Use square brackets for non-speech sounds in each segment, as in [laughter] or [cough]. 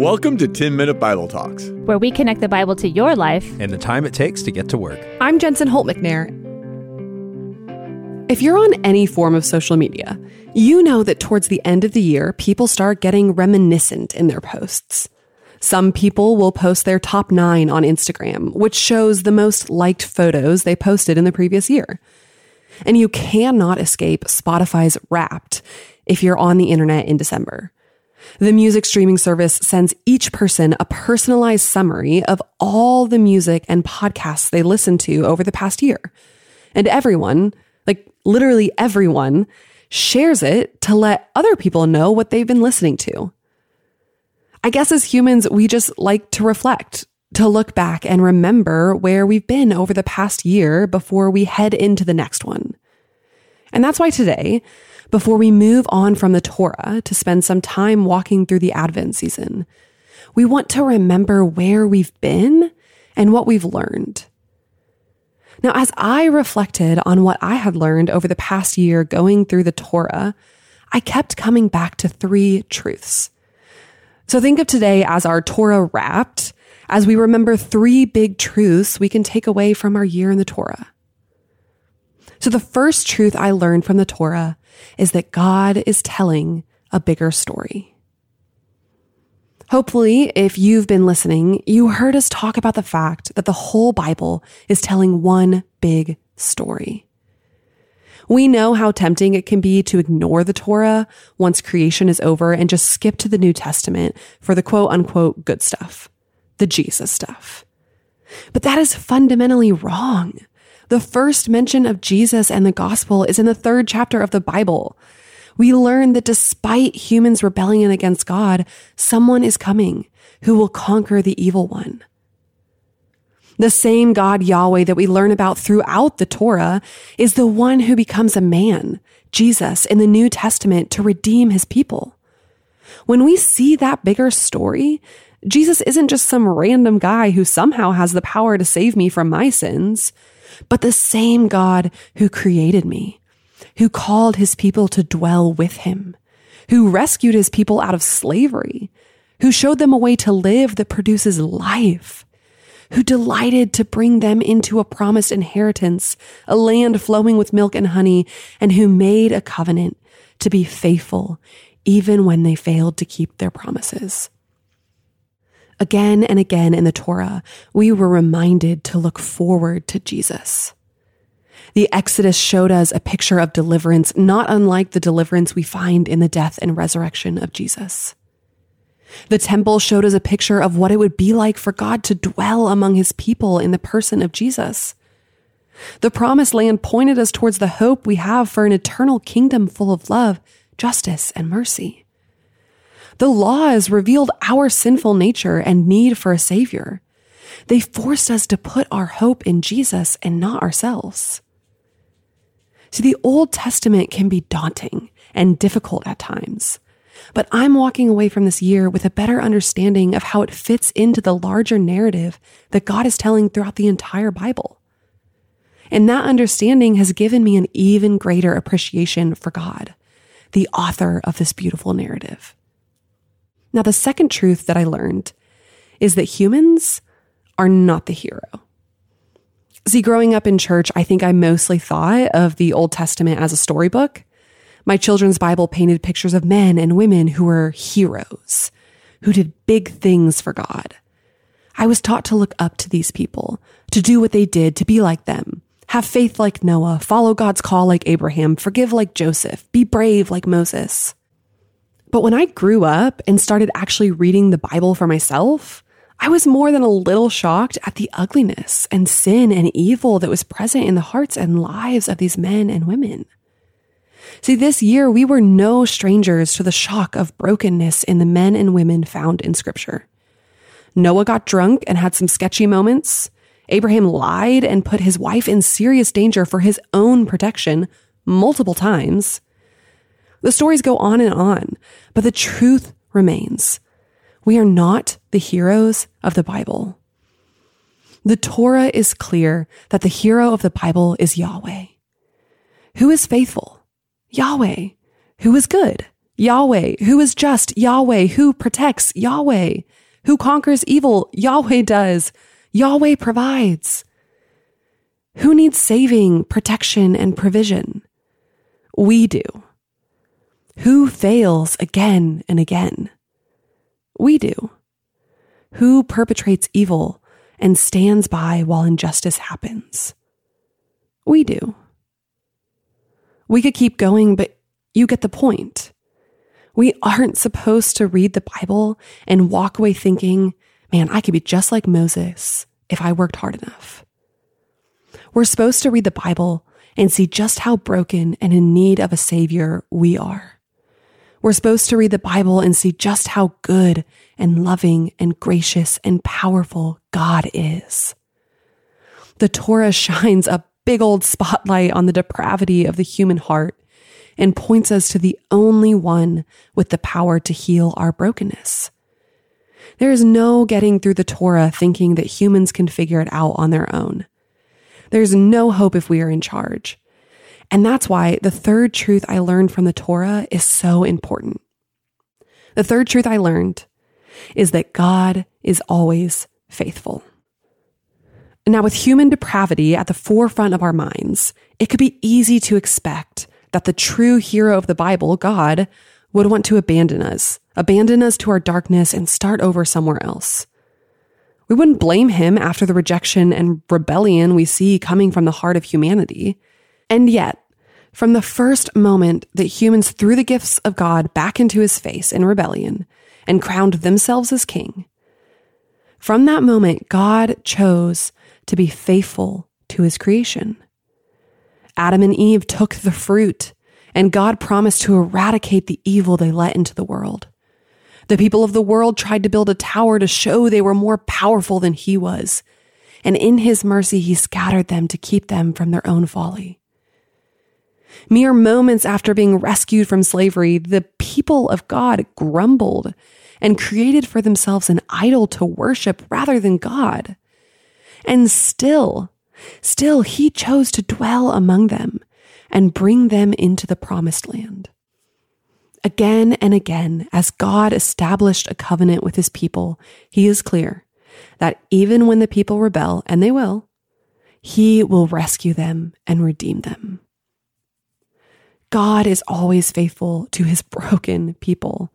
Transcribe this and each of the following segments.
Welcome to 10 Minute Bible Talks, where we connect the Bible to your life and the time it takes to get to work. I'm Jensen Holt McNair. If you're on any form of social media, you know that towards the end of the year, people start getting reminiscent in their posts. Some people will post their top nine on Instagram, which shows the most liked photos they posted in the previous year. And you cannot escape Spotify's Wrapped if you're on the internet in December. The music streaming service sends each person a personalized summary of all the music and podcasts they listened to over the past year. And everyone, like literally everyone, shares it to let other people know what they've been listening to. I guess as humans, we just like to reflect, to look back and remember where we've been over the past year before we head into the next one. And that's why today, before we move on from the Torah to spend some time walking through the Advent season, we want to remember where we've been and what we've learned. Now, as I reflected on what I had learned over the past year going through the Torah, I kept coming back to three truths. So think of today as our Torah wrapped as we remember three big truths we can take away from our year in the Torah. So the first truth I learned from the Torah is that God is telling a bigger story. Hopefully, if you've been listening, you heard us talk about the fact that the whole Bible is telling one big story. We know how tempting it can be to ignore the Torah once creation is over and just skip to the New Testament for the quote unquote good stuff, the Jesus stuff. But that is fundamentally wrong. The first mention of Jesus and the gospel is in the third chapter of the Bible. We learn that despite humans' rebellion against God, someone is coming who will conquer the evil one. The same God Yahweh that we learn about throughout the Torah is the one who becomes a man, Jesus, in the New Testament to redeem his people. When we see that bigger story, Jesus isn't just some random guy who somehow has the power to save me from my sins but the same God who created me, who called his people to dwell with him, who rescued his people out of slavery, who showed them a way to live that produces life, who delighted to bring them into a promised inheritance, a land flowing with milk and honey, and who made a covenant to be faithful even when they failed to keep their promises. Again and again in the Torah, we were reminded to look forward to Jesus. The Exodus showed us a picture of deliverance, not unlike the deliverance we find in the death and resurrection of Jesus. The temple showed us a picture of what it would be like for God to dwell among his people in the person of Jesus. The promised land pointed us towards the hope we have for an eternal kingdom full of love, justice, and mercy. The laws revealed our sinful nature and need for a savior. They forced us to put our hope in Jesus and not ourselves. See, the Old Testament can be daunting and difficult at times, but I'm walking away from this year with a better understanding of how it fits into the larger narrative that God is telling throughout the entire Bible. And that understanding has given me an even greater appreciation for God, the author of this beautiful narrative. Now, the second truth that I learned is that humans are not the hero. See, growing up in church, I think I mostly thought of the Old Testament as a storybook. My children's Bible painted pictures of men and women who were heroes, who did big things for God. I was taught to look up to these people, to do what they did, to be like them, have faith like Noah, follow God's call like Abraham, forgive like Joseph, be brave like Moses. But when I grew up and started actually reading the Bible for myself, I was more than a little shocked at the ugliness and sin and evil that was present in the hearts and lives of these men and women. See, this year we were no strangers to the shock of brokenness in the men and women found in scripture. Noah got drunk and had some sketchy moments. Abraham lied and put his wife in serious danger for his own protection multiple times. The stories go on and on, but the truth remains. We are not the heroes of the Bible. The Torah is clear that the hero of the Bible is Yahweh. Who is faithful? Yahweh. Who is good? Yahweh, who is just, Yahweh, who protects, Yahweh, who conquers evil, Yahweh does, Yahweh provides. Who needs saving, protection, and provision? We do. Who fails again and again? We do. Who perpetrates evil and stands by while injustice happens? We do. We could keep going, but you get the point. We aren't supposed to read the Bible and walk away thinking, man, I could be just like Moses if I worked hard enough. We're supposed to read the Bible and see just how broken and in need of a Savior we are. We're supposed to read the Bible and see just how good and loving and gracious and powerful God is. The Torah [laughs] shines a big old spotlight on the depravity of the human heart and points us to the only one with the power to heal our brokenness. There is no getting through the Torah thinking that humans can figure it out on their own. There's no hope if we are in charge. And that's why the third truth I learned from the Torah is so important. The third truth I learned is that God is always faithful. Now, with human depravity at the forefront of our minds, it could be easy to expect that the true hero of the Bible, God, would want to abandon us, abandon us to our darkness and start over somewhere else. We wouldn't blame him after the rejection and rebellion we see coming from the heart of humanity. And yet, from the first moment that humans threw the gifts of God back into his face in rebellion and crowned themselves as king, from that moment, God chose to be faithful to his creation. Adam and Eve took the fruit, and God promised to eradicate the evil they let into the world. The people of the world tried to build a tower to show they were more powerful than he was. And in his mercy, he scattered them to keep them from their own folly. Mere moments after being rescued from slavery, the people of God grumbled and created for themselves an idol to worship rather than God. And still, still, he chose to dwell among them and bring them into the promised land. Again and again, as God established a covenant with his people, he is clear that even when the people rebel, and they will, he will rescue them and redeem them. God is always faithful to his broken people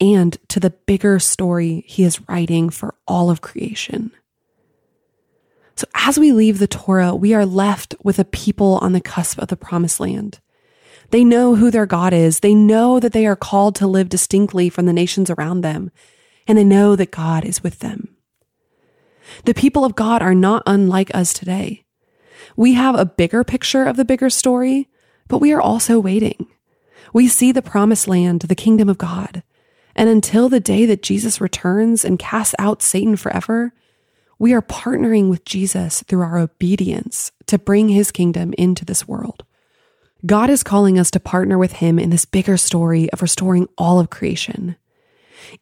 and to the bigger story he is writing for all of creation. So, as we leave the Torah, we are left with a people on the cusp of the promised land. They know who their God is. They know that they are called to live distinctly from the nations around them, and they know that God is with them. The people of God are not unlike us today. We have a bigger picture of the bigger story, but we are also waiting. We see the promised land, the kingdom of God. And until the day that Jesus returns and casts out Satan forever, we are partnering with Jesus through our obedience to bring his kingdom into this world. God is calling us to partner with Him in this bigger story of restoring all of creation.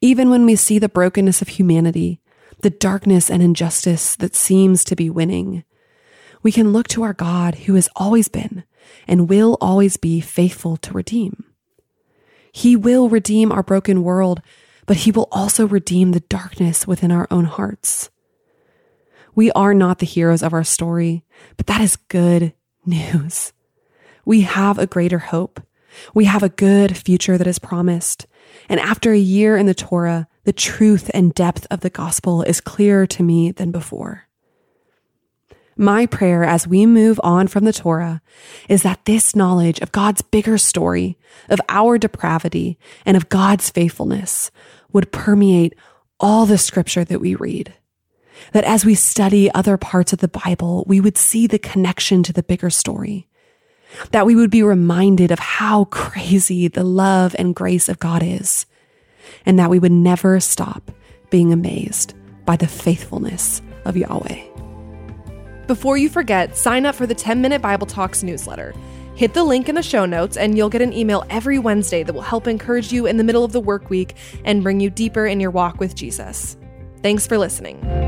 Even when we see the brokenness of humanity, the darkness and injustice that seems to be winning, we can look to our God who has always been and will always be faithful to redeem. He will redeem our broken world, but He will also redeem the darkness within our own hearts. We are not the heroes of our story, but that is good news we have a greater hope. We have a good future that is promised. And after a year in the Torah, the truth and depth of the gospel is clearer to me than before. My prayer as we move on from the Torah is that this knowledge of God's bigger story, of our depravity, and of God's faithfulness would permeate all the scripture that we read. That as we study other parts of the Bible, we would see the connection to the bigger story that we would be reminded of how crazy the love and grace of God is, and that we would never stop being amazed by the faithfulness of Yahweh. Before you forget, sign up for the 10 Minute Bible Talks newsletter. Hit the link in the show notes, and you'll get an email every Wednesday that will help encourage you in the middle of the work week and bring you deeper in your walk with Jesus. Thanks for listening.